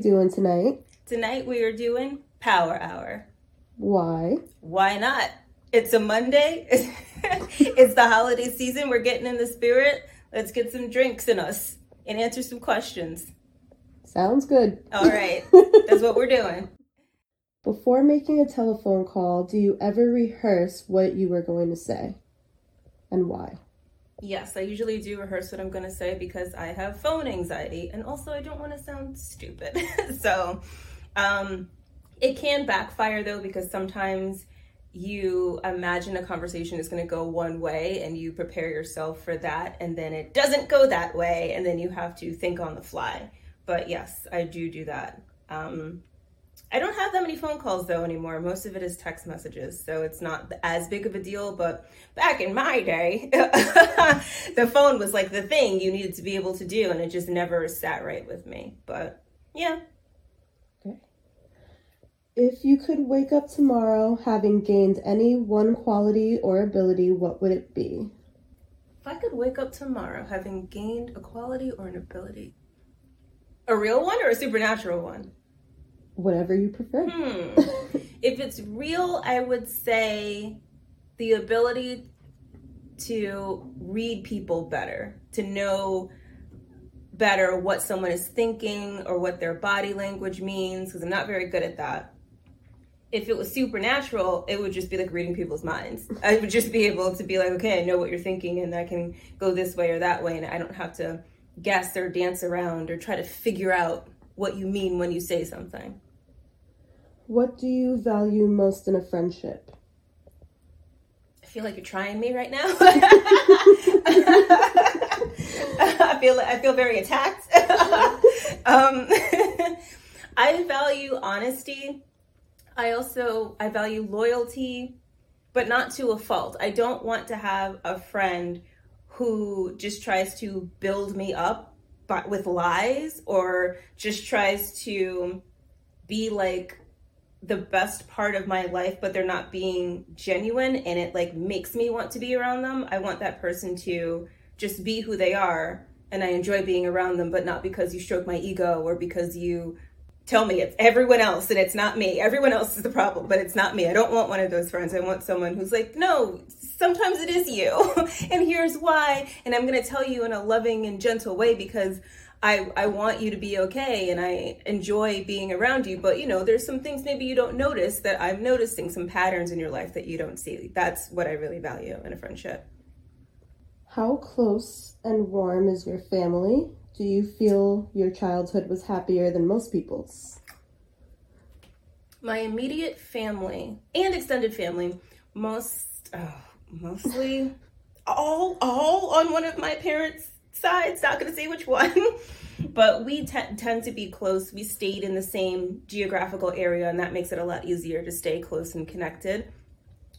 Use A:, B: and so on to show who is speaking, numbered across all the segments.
A: doing tonight?
B: Tonight we are doing Power Hour.
A: Why?
B: Why not? It's a Monday. it's the holiday season. We're getting in the spirit. Let's get some drinks in us and answer some questions.
A: Sounds good.
B: All right. That's what we're doing.
A: Before making a telephone call, do you ever rehearse what you were going to say and why?
B: Yes, I usually do rehearse what I'm going to say because I have phone anxiety and also I don't want to sound stupid. so, um, it can backfire though because sometimes you imagine a conversation is going to go one way and you prepare yourself for that and then it doesn't go that way and then you have to think on the fly. But yes, I do do that. Um, I don't have that many phone calls though anymore. Most of it is text messages, so it's not as big of a deal. But back in my day, the phone was like the thing you needed to be able to do, and it just never sat right with me. But yeah.
A: Okay. If you could wake up tomorrow having gained any one quality or ability, what would it be?
B: If I could wake up tomorrow having gained a quality or an ability, a real one or a supernatural one?
A: Whatever you prefer.
B: Hmm. if it's real, I would say the ability to read people better, to know better what someone is thinking or what their body language means, because I'm not very good at that. If it was supernatural, it would just be like reading people's minds. I would just be able to be like, okay, I know what you're thinking, and I can go this way or that way, and I don't have to guess or dance around or try to figure out what you mean when you say something.
A: What do you value most in a friendship?
B: I feel like you're trying me right now. I feel I feel very attacked. um, I value honesty. I also I value loyalty, but not to a fault. I don't want to have a friend who just tries to build me up but with lies or just tries to be like the best part of my life but they're not being genuine and it like makes me want to be around them. I want that person to just be who they are and i enjoy being around them but not because you stroke my ego or because you tell me it's everyone else and it's not me. Everyone else is the problem but it's not me. I don't want one of those friends. I want someone who's like no sometimes it is you. And here's why. And i'm going to tell you in a loving and gentle way because I, I want you to be okay and I enjoy being around you. But you know, there's some things maybe you don't notice that I'm noticing, some patterns in your life that you don't see. That's what I really value in a friendship.
A: How close and warm is your family? Do you feel your childhood was happier than most people's?
B: My immediate family and extended family, most, oh, mostly, all, all on one of my parents' sides. Not going to say which one. but we t- tend to be close. We stayed in the same geographical area, and that makes it a lot easier to stay close and connected.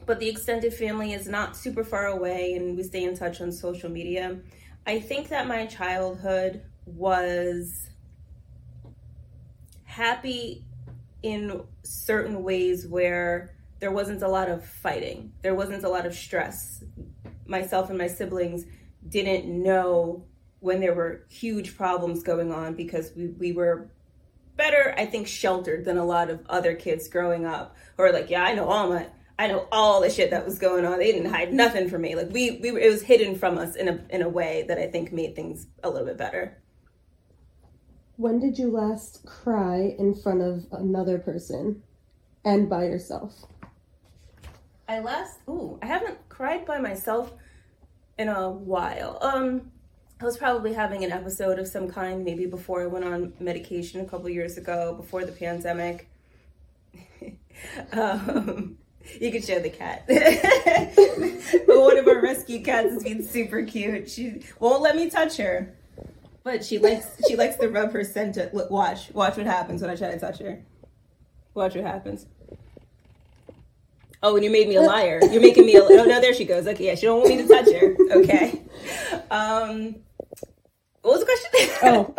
B: But the extended family is not super far away, and we stay in touch on social media. I think that my childhood was happy in certain ways where there wasn't a lot of fighting, there wasn't a lot of stress. Myself and my siblings didn't know when there were huge problems going on because we, we were better, I think, sheltered than a lot of other kids growing up who are like, yeah, I know all my, I know all the shit that was going on. They didn't hide nothing from me. Like we, we, it was hidden from us in a, in a way that I think made things a little bit better.
A: When did you last cry in front of another person and by yourself?
B: I last, ooh, I haven't cried by myself in a while. Um, I was probably having an episode of some kind, maybe before I went on medication a couple years ago, before the pandemic. um, you could show the cat. but one of our rescue cats is being super cute. She won't let me touch her, but she likes she likes to rub her scent. Look, watch, watch what happens when I try to touch her. Watch what happens. Oh, and you made me a liar. You're making me a. Oh no, there she goes. Okay, yeah, she don't want me to touch her. Okay. Um, what was the question?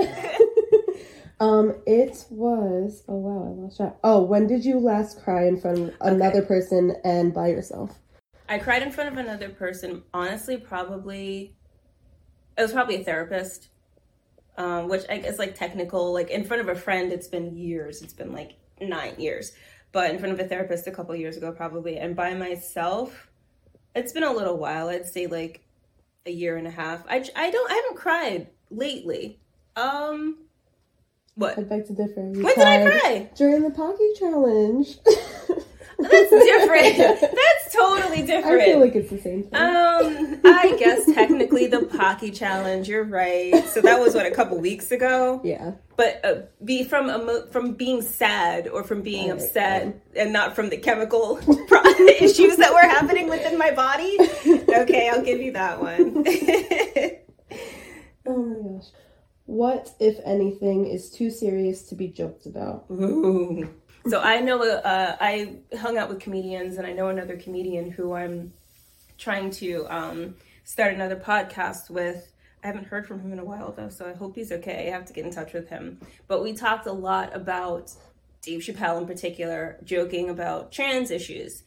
A: oh. um, it was. Oh wow, I lost track. Oh, when did you last cry in front of another okay. person and by yourself?
B: I cried in front of another person. Honestly, probably. It was probably a therapist. um, which I guess like technical. Like in front of a friend, it's been years. It's been like nine years, but in front of a therapist a couple years ago, probably. And by myself, it's been a little while. I'd say like a year and a half. I, I don't I haven't cried lately. Um, what?
A: Beg to differ. You
B: When did I cry?
A: During the Pocky Challenge.
B: That's different. That's totally different.
A: I feel like it's the same thing.
B: Um, I guess technically the Pocky Challenge. You're right. So that was what a couple weeks ago.
A: yeah.
B: But uh, be from emo- from being sad or from being
A: Right,
B: upset, and not from the chemical issues that were happening within my body. Okay, I'll give you that one.
A: Oh my gosh. What, if anything, is too serious to be joked about?
B: Ooh. So I know uh, I hung out with comedians, and I know another comedian who I'm trying to um, start another podcast with. I haven't heard from him in a while though, so I hope he's okay. I have to get in touch with him. But we talked a lot about Dave Chappelle in particular, joking about trans issues.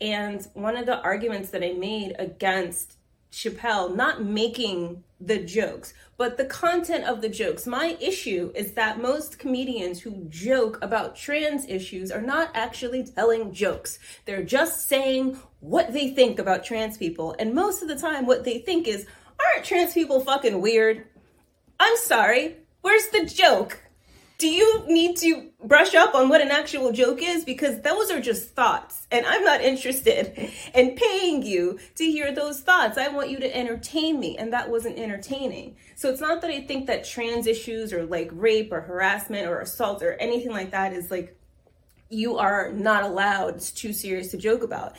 B: And one of the arguments that I made against Chappelle not making the jokes, but the content of the jokes. My issue is that most comedians who joke about trans issues are not actually telling jokes. They're just saying what they think about trans people. And most of the time, what they think is, aren't trans people fucking weird? I'm sorry, where's the joke? Do you need to brush up on what an actual joke is? Because those are just thoughts, and I'm not interested in paying you to hear those thoughts. I want you to entertain me, and that wasn't entertaining. So it's not that I think that trans issues or like rape or harassment or assault or anything like that is like you are not allowed, it's too serious to joke about.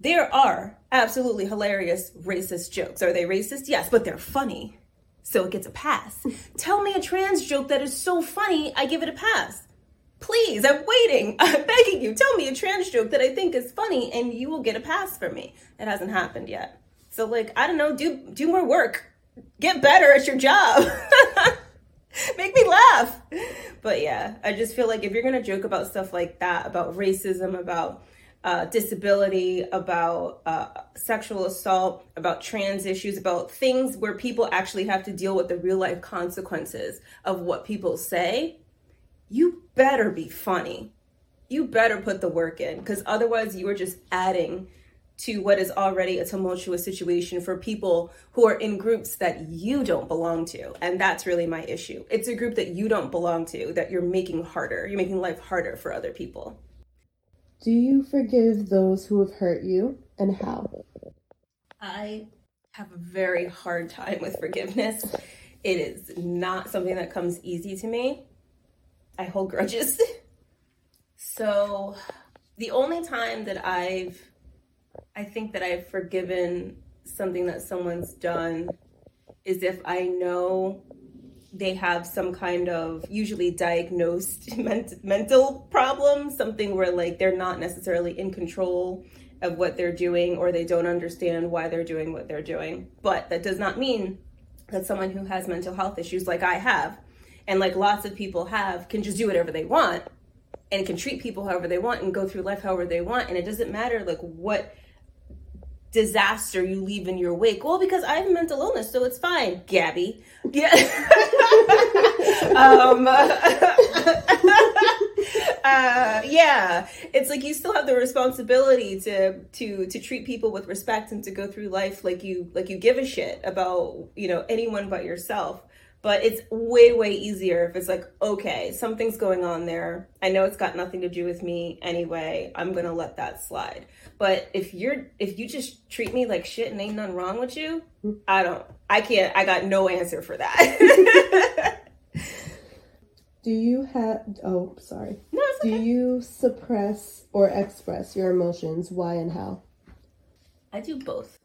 B: There are absolutely hilarious racist jokes. Are they racist? Yes, but they're funny so it gets a pass. Tell me a trans joke that is so funny, I give it a pass. Please, I'm waiting. I'm begging you. Tell me a trans joke that I think is funny and you will get a pass from me. It hasn't happened yet. So like, I don't know, do do more work. Get better at your job. Make me laugh. But yeah, I just feel like if you're going to joke about stuff like that, about racism, about uh, disability, about uh, sexual assault, about trans issues, about things where people actually have to deal with the real life consequences of what people say, you better be funny. You better put the work in because otherwise, you are just adding to what is already a tumultuous situation for people who are in groups that you don't belong to. And that's really my issue. It's a group that you don't belong to that you're making harder. You're making life harder for other people.
A: Do you forgive those who have hurt you, and how?
B: I have a very hard time with forgiveness. It is not something that comes easy to me. I hold grudges. So, the only time that I've, I think that I've forgiven something that someone's done is if I know they have some kind of usually diagnosed ment- mental problem, something where like they're not necessarily in control of what they're doing or they don't understand why they're doing what they're doing. But that does not mean that someone who has mental health issues like I have and like lots of people have can just do whatever they want and can treat people however they want and go through life however they want and it doesn't matter like what disaster you leave in your wake. Well, because I have mental illness, so it's fine, Gabby. Yeah. um, uh, yeah, it's like you still have the responsibility to to to treat people with respect and to go through life like you like you give a shit about you know anyone but yourself. But it's way way easier if it's like okay, something's going on there. I know it's got nothing to do with me anyway. I'm gonna let that slide. But if you're if you just treat me like shit and ain't nothing wrong with you, I don't. I can't. I got no answer for that.
A: Do you have, oh, sorry.
B: no, it's
A: Do you suppress or express your emotions? Why and how?
B: I do both.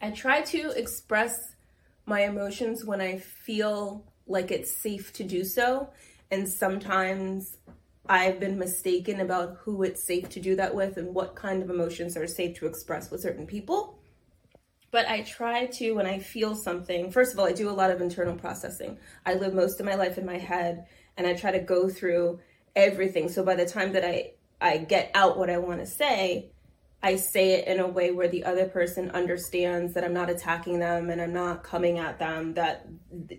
B: I try to express my emotions when I feel like it's safe to do so. And sometimes I've been mistaken about who it's safe to do that with and what kind of emotions are safe to express with certain people. But I try to, when I feel something, first of all, I do a lot of internal processing. I live most of my life in my head and I try to go through everything. So by the time that I, I get out what I want to say, I say it in a way where the other person understands that I'm not attacking them and I'm not coming at them, that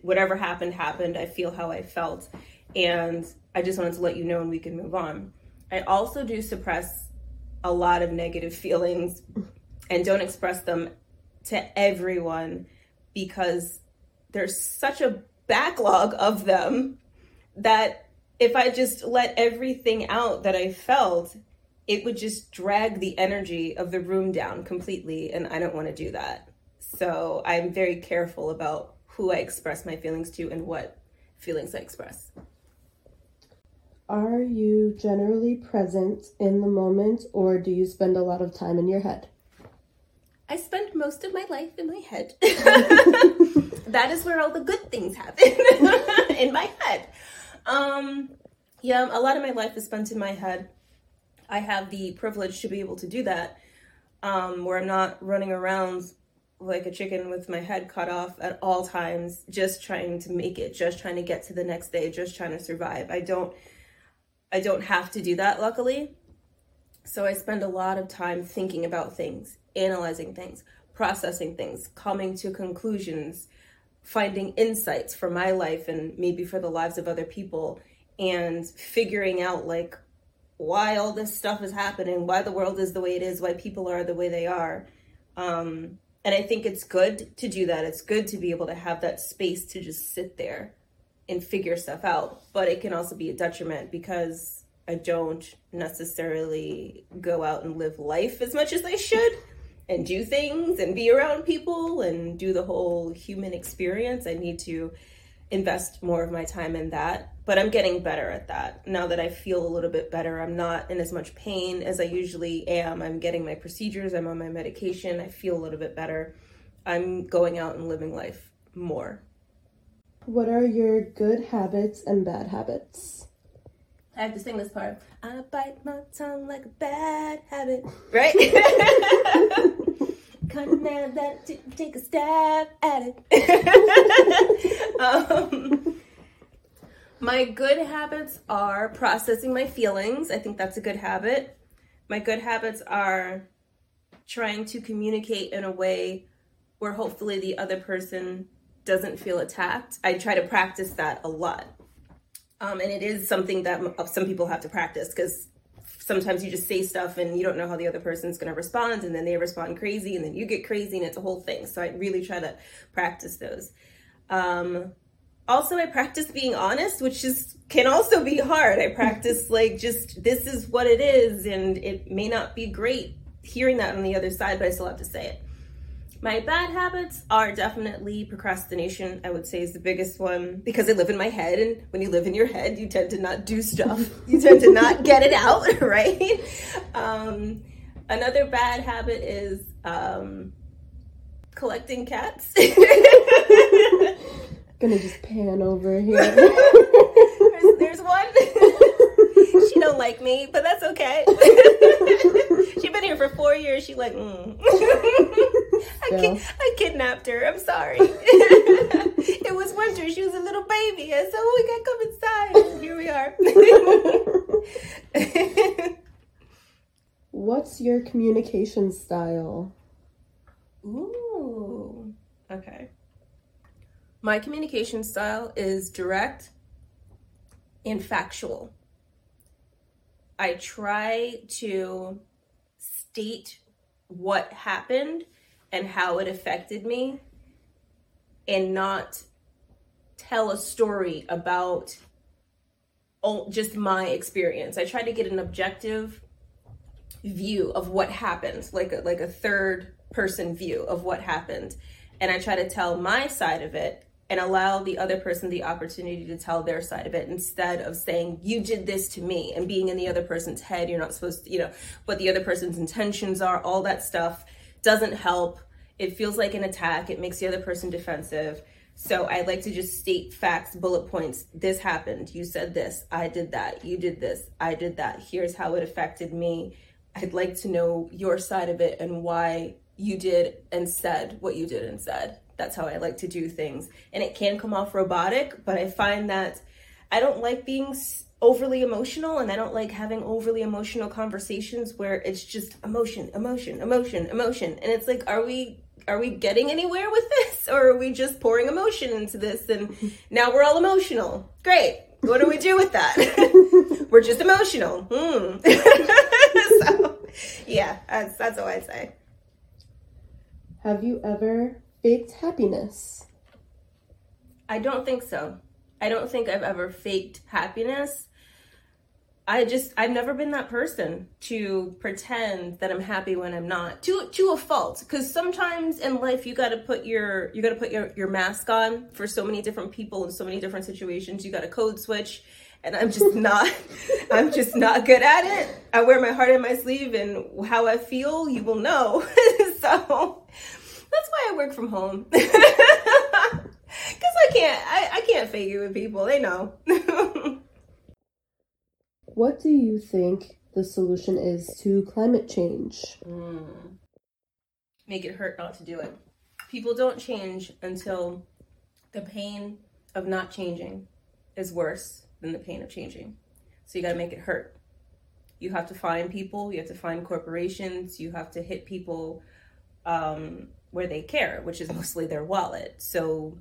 B: whatever happened, happened. I feel how I felt. And I just wanted to let you know and we can move on. I also do suppress a lot of negative feelings and don't express them to everyone because there's such a backlog of them that if I just let everything out that I felt, it would just drag the energy of the room down completely. And I don't want to do that. So I'm very careful about who I express my feelings to and what feelings I express.
A: Are you generally present in the moment or do you spend a lot of time in your head?
B: I spend most of my life in my head. that is where all the good things happen in my head. Um, yeah, a lot of my life is spent in my head. I have the privilege to be able to do that, um, where I'm not running around like a chicken with my head cut off at all times, just trying to make it, just trying to get to the next day, just trying to survive. I don't I don't have to do that, luckily. So I spend a lot of time thinking about things, analyzing things, processing things, coming to conclusions, finding insights for my life and maybe for the lives of other people, and figuring out like why all this stuff is happening, why the world is the way it is, why people are the way they are. Um, and I think it's good to do that. It's good to be able to have that space to just sit there and figure stuff out. But it can also be a detriment because I don't necessarily go out and live life as much as I should and do things and be around people and do the whole human experience. I need to invest more of my time in that. But I'm getting better at that. Now that I feel a little bit better, I'm not in as much pain as I usually am. I'm getting my procedures, I'm on my medication, I feel a little bit better. I'm going out and living life more.
A: What are your good habits and bad habits?
B: I have to sing this part. I bite my tongue like a bad habit. Right? Come man that t- take a stab at it. um, my good habits are processing my feelings. I think that's a good habit. My good habits are trying to communicate in a way where hopefully the other person doesn't feel attacked. I try to practice that a lot. Um, and it is something that some people have to practice because sometimes you just say stuff and you don't know how the other person's going to respond and then they respond crazy and then you get crazy and it's a whole thing. So I really try to practice those. Um, also, I practice being honest, which is can also be hard. I practice like just this is what it is, and it may not be great hearing that on the other side, but I still have to say it. My bad habits are definitely procrastination, I would say is the biggest one because I live in my head. And when you live in your head, you tend to not do stuff, you tend to not get it out, right? Um, another bad habit is um, collecting cats.
A: Gonna just pan over here.
B: there's, there's one. she don't like me, but that's okay. She's been here for four years. She like, mm. I, ki- I kidnapped her. I'm sorry. it was winter. She was a little baby. I said, "Oh, we gotta come inside." Here
A: we are. What's your communication style?
B: Ooh. Okay. My communication style is direct and factual. I try to state what happened and how it affected me and not tell a story about just my experience. I try to get an objective view of what happened, like a, like a third person view of what happened. And I try to tell my side of it and allow the other person the opportunity to tell their side of it instead of saying you did this to me and being in the other person's head you're not supposed to you know what the other person's intentions are all that stuff doesn't help. It feels like an attack. It makes the other person defensive. So i like to just state facts bullet points. This happened. You said this. I did that. You did this. I did that. Here's how it affected me. I'd like to know your side of it and why you did and said what you did and said that's how I like to do things. And it can come off robotic, but I find that I don't like being overly emotional and I don't like having overly emotional conversations where it's just emotion, emotion, emotion, emotion. And it's like, are we are we getting anywhere with this or are we just pouring emotion into this and now we're all emotional? Great. What do we do with that? we're just emotional. Hmm. so, yeah, that's that's all I'd say.
A: Have you ever faked happiness?
B: I don't think so. I don't think I've ever faked happiness. I just I've never been that person to pretend that I'm happy when I'm not. To to a fault cuz sometimes in life you got to put your you got to put your your mask on for so many different people in so many different situations. You got to code switch and I'm just not I'm just not good at it. I wear my heart in my sleeve and how I feel, you will know. so that's why I work from home. Cuz I can't I, I can't fake it with people. They know.
A: What do you think the solution is to climate change?
B: Mm. Make it hurt not to do it. People don't change until the pain of not changing is worse than the pain of changing. So you got to make it hurt. You have to find people, you have to find corporations, you have to hit people um, where they care, which is mostly their wallet. So,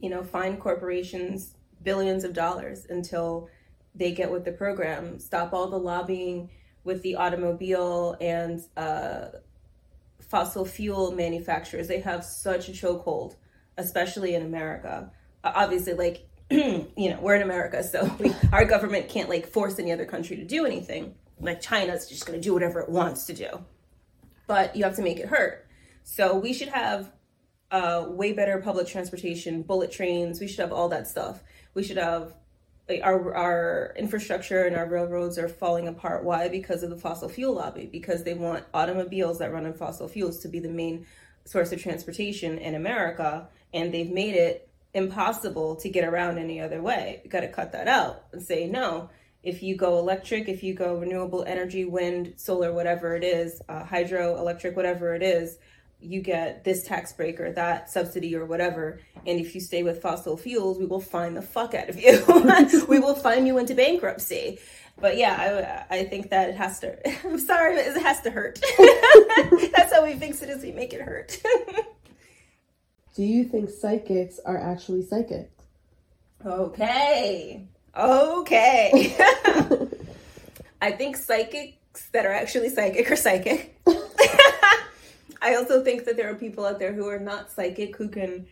B: you know, find corporations billions of dollars until they get with the program. Stop all the lobbying with the automobile and uh, fossil fuel manufacturers. They have such a chokehold, especially in America. Obviously, like you know, we're in America, so we, our government can't like force any other country to do anything. Like China's just going to do whatever it wants to do, but you have to make it hurt. So we should have uh, way better public transportation, bullet trains. We should have all that stuff. We should have like our our infrastructure and our railroads are falling apart. Why? Because of the fossil fuel lobby. Because they want automobiles that run on fossil fuels to be the main source of transportation in America, and they've made it impossible to get around any other way. You got to cut that out and say no. If you go electric, if you go renewable energy, wind, solar, whatever it is, uh, whatever it is, you get this tax break or that subsidy or whatever. And if you stay with fossil fuels, we will fine the fuck out of you. we will fine you into bankruptcy. But yeah, I, I think that it has to. I'm sorry, it has to hurt. That's how we fix it. Is we make it hurt.
A: Do you think psychics are actually psychic?
B: Okay. Okay. I think psychics that are actually psychic are psychic. I also think that there are people out there who are not psychic who can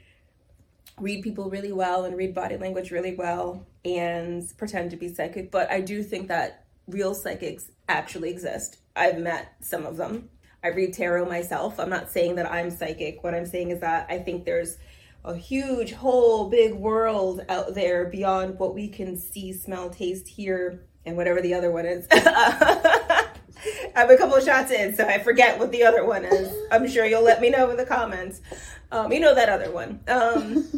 B: read people really well and read body language really well and pretend to be psychic. But I do think that real psychics actually exist. I've met some of them. I read tarot myself. I'm not saying that I'm psychic. What I'm saying is that I think there's a huge, whole, big world out there beyond what we can see, smell, taste, hear, and whatever the other one is. I'm a couple of shots in, so I forget what the other one is. I'm sure you'll let me know in the comments. Um, you know that other one. Um,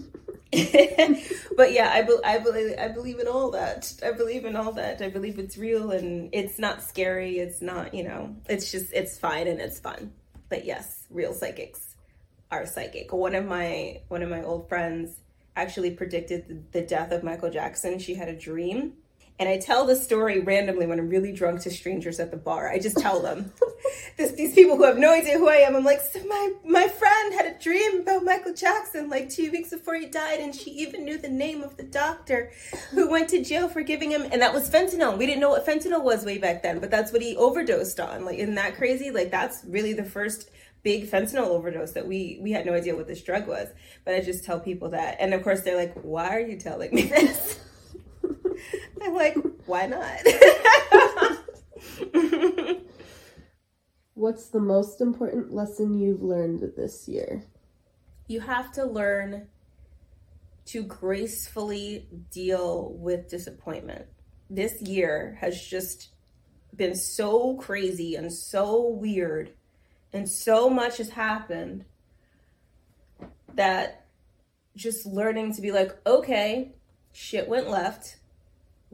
B: but yeah, I, be- I believe I believe in all that. I believe in all that. I believe it's real and it's not scary. It's not you know. It's just it's fine and it's fun. But yes, real psychics are psychic. One of my one of my old friends actually predicted the, the death of Michael Jackson. She had a dream and I tell the story randomly when I'm really drunk to strangers at the bar. I just tell them. this, these people who have no idea who I am. I'm like, so my, my friend had a dream about Michael Jackson like two weeks before he died, and she even knew the name of the doctor who went to jail for giving him, and that was fentanyl. We didn't know what fentanyl was way back then, but that's what he overdosed on. Like, isn't that crazy? Like, that's really the first big fentanyl overdose that we we had no idea what this drug was. But I just tell people that, and of course they're like, "Why are you telling me this?" I'm like, why not?
A: What's the most important lesson you've learned this year?
B: You have to learn to gracefully deal with disappointment. This year has just been so crazy and so weird, and so much has happened that just learning to be like, okay, shit went left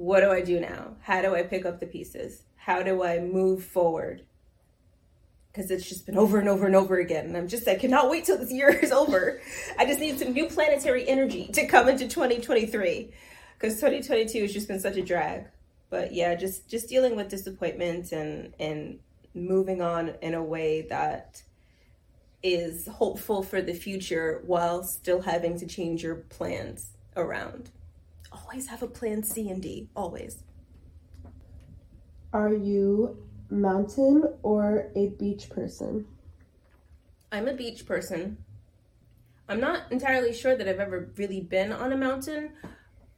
B: what do I do now? How do I pick up the pieces? How do I move forward? Because it's just been over and over and over again. And I'm just, I cannot wait till this year is over. I just need some new planetary energy to come into 2023. because 2022 has just been such a drag. But yeah, just just dealing with disappointment and and moving on in a way that is hopeful for the future while still having to change your plans around. Always have a plan C and D, always.
A: Are you mountain or a beach person?
B: I'm a beach person. I'm not entirely sure that I've ever really been on a mountain,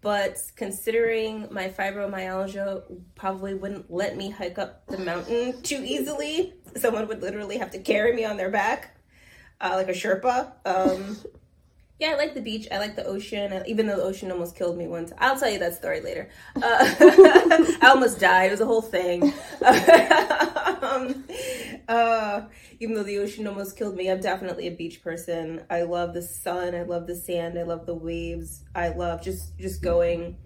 B: but considering my fibromyalgia probably wouldn't let me hike up the mountain too easily, someone would literally have to carry me on their back, uh, like a Sherpa. Um, yeah, I like the beach. I like the ocean, even though the ocean almost killed me once. I'll tell you that story later. Uh, I almost died. It was a whole thing. um, uh, even though the ocean almost killed me, I'm definitely a beach person. I love the sun. I love the sand. I love the waves. I love just just going,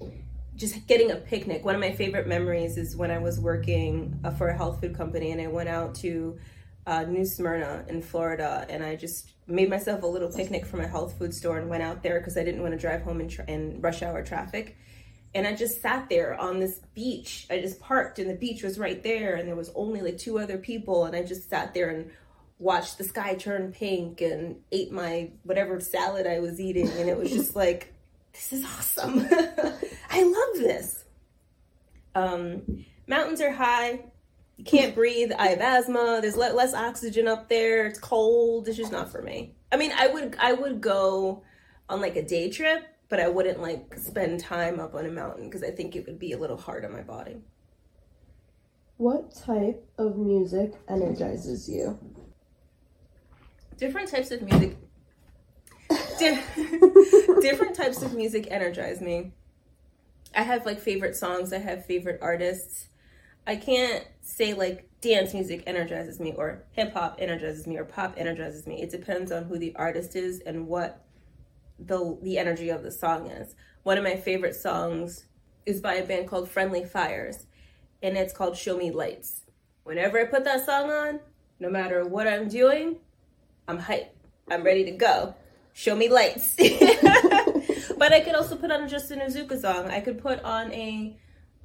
B: just getting a picnic. One of my favorite memories is when I was working uh, for a health food company and I went out to uh, New Smyrna in Florida, and I just made myself a little picnic from a health food store and went out there because I didn't want to drive home in, tra- in rush hour traffic. And I just sat there on this beach. I just parked, and the beach was right there, and there was only like two other people, and I just sat there and watched the sky turn pink and ate my whatever salad I was eating, and it was just like, this is awesome. I love this. Um, mountains are high can't breathe. I have asthma. There's less oxygen up there. It's cold. It's just not for me. I mean, I would I would go on like a day trip, but I wouldn't like spend time up on a mountain because I think it would be a little hard on my body.
A: What type of music energizes you?
B: Different types of music. Di- different types of music energize me. I have like favorite songs. I have favorite artists. I can't say like dance music energizes me or hip hop energizes me or pop energizes me. It depends on who the artist is and what the the energy of the song is. One of my favorite songs is by a band called Friendly Fires and it's called Show Me Lights. Whenever I put that song on, no matter what I'm doing, I'm hyped. I'm ready to go. Show me lights. but I could also put on a Justin Azuka song. I could put on a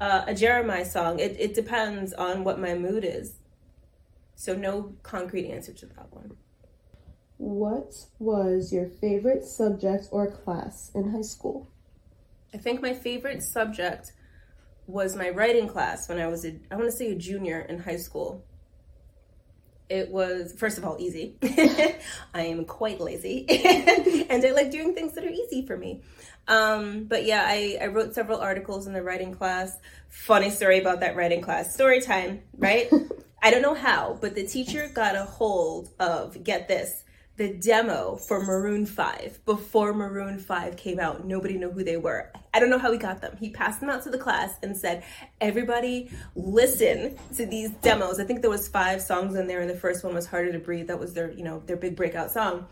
B: uh, a Jeremiah song. It, it depends on what my mood is. So, no concrete answer to that one.
A: What was your favorite subject or class in high school?
B: I think my favorite subject was my writing class when I was a, I want to say a junior in high school. It was, first of all, easy. I am quite lazy and I like doing things that are easy for me. Um, but yeah, I, I wrote several articles in the writing class. Funny story about that writing class. Story time, right? I don't know how, but the teacher got a hold of, get this, the demo for Maroon 5 before Maroon 5 came out. Nobody knew who they were. I don't know how he got them. He passed them out to the class and said, "Everybody listen to these demos." I think there was 5 songs in there and the first one was Harder to Breathe. That was their, you know, their big breakout song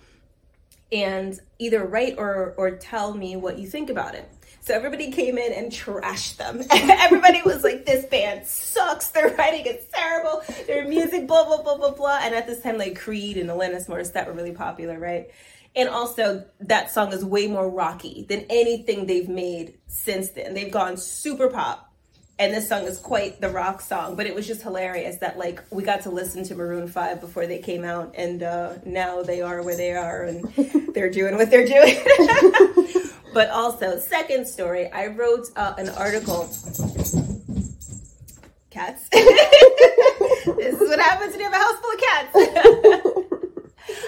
B: and either write or or tell me what you think about it. So everybody came in and trashed them. everybody was like, "This band sucks. Their writing is terrible. Their music, blah blah blah blah blah." And at this time, like Creed and Alanis Morissette were really popular, right? And also, that song is way more rocky than anything they've made since then. They've gone super pop and this song is quite the rock song but it was just hilarious that like we got to listen to maroon 5 before they came out and uh, now they are where they are and they're doing what they're doing but also second story i wrote uh, an article. Cats. This is what happens when you have a house full of cats.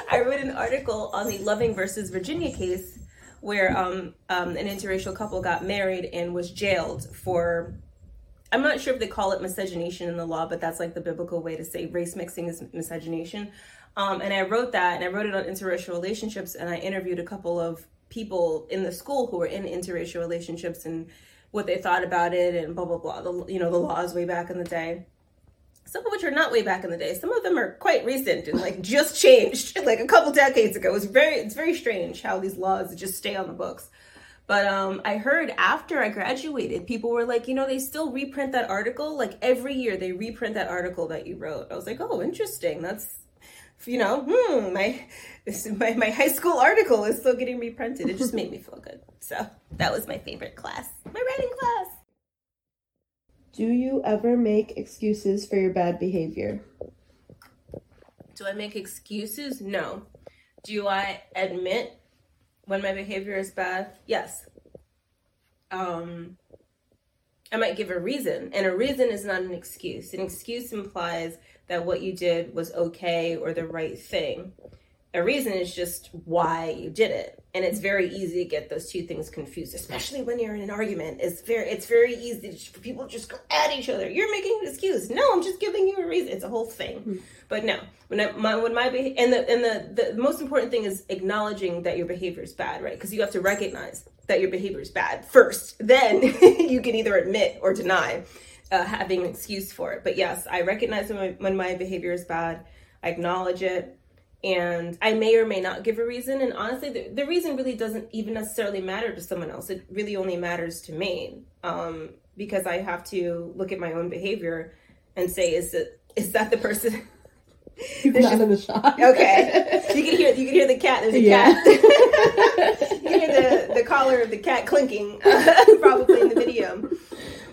B: I wrote an article on the loving versus virginia case where um, um, an interracial couple got married and was jailed for I'm not sure if they call it miscegenation in the law, but that's like the biblical way to say race mixing is miscegenation. Um, and I wrote that, and I wrote it on interracial relationships, and I interviewed a couple of people in the school who were in interracial relationships and what they thought about it, and blah blah blah. The you know the laws way back in the day. Some of which are not way back in the day. Some of them are quite recent and like just changed, like a couple decades ago. It's very it's very strange how these laws just stay on the books. But um, I heard after I graduated, people were like, you know, they still reprint that article. Like every year, they reprint that article that you wrote. I was like, oh, interesting. That's you know, hmm, my this my, my high school article is still getting reprinted. It just made me feel good. So that was my favorite class, my writing class.
A: Do you ever make excuses for your bad behavior?
B: Do I make excuses? No. Do I admit when my behavior is bad? Yes. Um, I might give a reason, and a reason is not an excuse. An excuse implies that what you did was okay or the right thing. A reason is just why you did it. And it's very easy to get those two things confused, especially when you're in an argument. It's very it's very easy for people to just go at each other. You're making an excuse. No, I'm just giving you a reason. It's a whole thing. Mm-hmm. But no, when I, my when my and the and the the most important thing is acknowledging that your behavior is bad, right? Because you have to recognize that your behavior is bad first. Then you can either admit or deny uh, having an excuse for it. But yes, I recognize when my, when my behavior is bad. I acknowledge it and I may or may not give a reason. And honestly, the, the, reason really doesn't even necessarily matter to someone else. It really only matters to me um, because I have to look at my own behavior and say, is that is that the person?
A: He's not just, in the shot.
B: Okay, you can hear you can hear the cat. There's a yeah. cat. you can hear the the collar of the cat clinking, uh, probably in the video.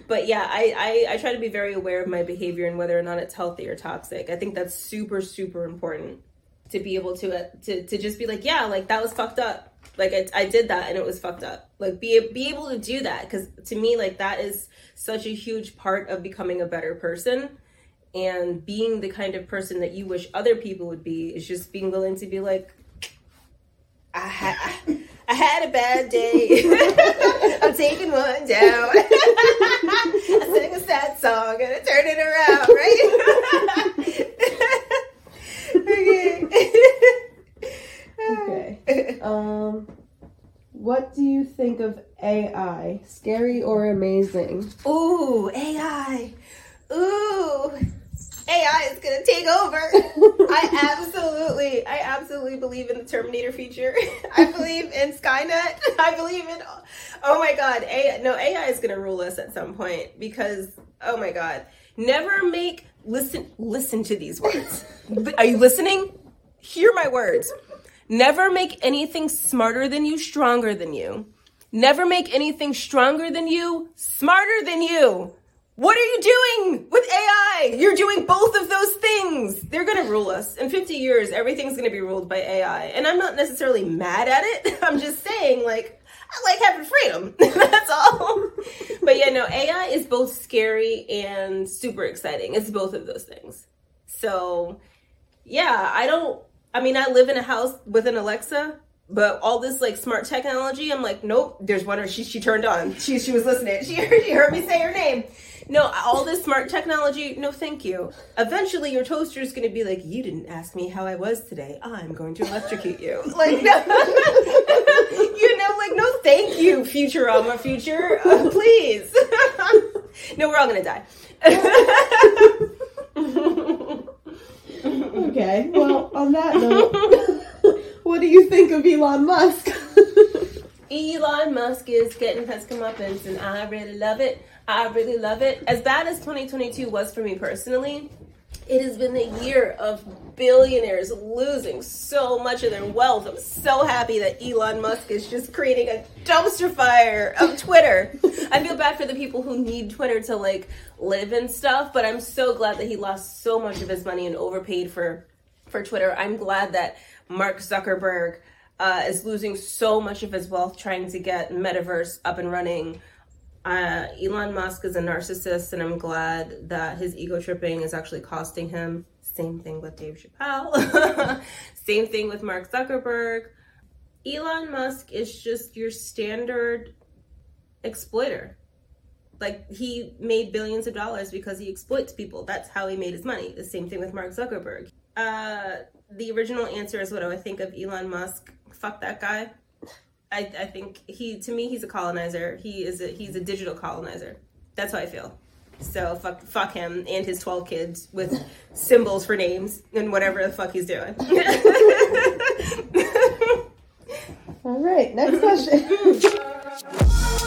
B: But yeah, I, I I try to be very aware of my behavior and whether or not it's healthy or toxic. I think that's super super important to be able to uh, to to just be like, yeah, like that was fucked up. Like I, I did that and it was fucked up. Like be be able to do that because to me, like that is such a huge part of becoming a better person and being the kind of person that you wish other people would be is just being willing to be like, I had. I had a bad day. I'm taking one down. I a sad song and I turn it around, right?
A: okay. okay. Um, what do you think of AI? Scary or amazing?
B: Ooh, AI. Ooh. AI is gonna take over. I absolutely, I absolutely believe in the Terminator feature. I believe in Skynet. I believe in, oh my God, AI, no, AI is gonna rule us at some point because, oh my God, never make listen listen to these words. Are you listening? Hear my words. Never make anything smarter than you stronger than you. Never make anything stronger than you smarter than you. What are you doing with AI? You're doing both of those things. They're going to rule us. In 50 years, everything's going to be ruled by AI. And I'm not necessarily mad at it. I'm just saying, like, I like having freedom. That's all. But yeah, no, AI is both scary and super exciting. It's both of those things. So, yeah, I don't, I mean, I live in a house with an Alexa, but all this like smart technology, I'm like, nope, there's one she, she turned on. She, she was listening. She heard, she heard me say her name. No, all this smart technology, no thank you. Eventually your toaster is going to be like, you didn't ask me how I was today. I'm going to electrocute you. Like. You know, like, no thank you, Futurama future. Uh, please. no, we're all going to die.
A: okay, well, on that note, what do you think of Elon Musk?
B: Elon Musk is getting his comeuppance, and I really love it. I really love it. As bad as 2022 was for me personally, it has been a year of billionaires losing so much of their wealth. I'm so happy that Elon Musk is just creating a dumpster fire of Twitter. I feel bad for the people who need Twitter to like live and stuff, but I'm so glad that he lost so much of his money and overpaid for for Twitter. I'm glad that Mark Zuckerberg uh, is losing so much of his wealth trying to get Metaverse up and running uh, Elon Musk is a narcissist, and I'm glad that his ego tripping is actually costing him. Same thing with Dave Chappelle. Same thing with Mark Zuckerberg. Elon Musk is just your standard exploiter. Like he made billions of dollars because he exploits people. That's how he made his money. The same thing with Mark Zuckerberg. Uh, the original answer is what I would think of Elon Musk. Fuck that guy. I, I think he to me he's a colonizer. He is a he's a digital colonizer. That's how I feel. So fuck fuck him and his twelve kids with symbols for names and whatever the fuck he's doing.
A: All right, next question.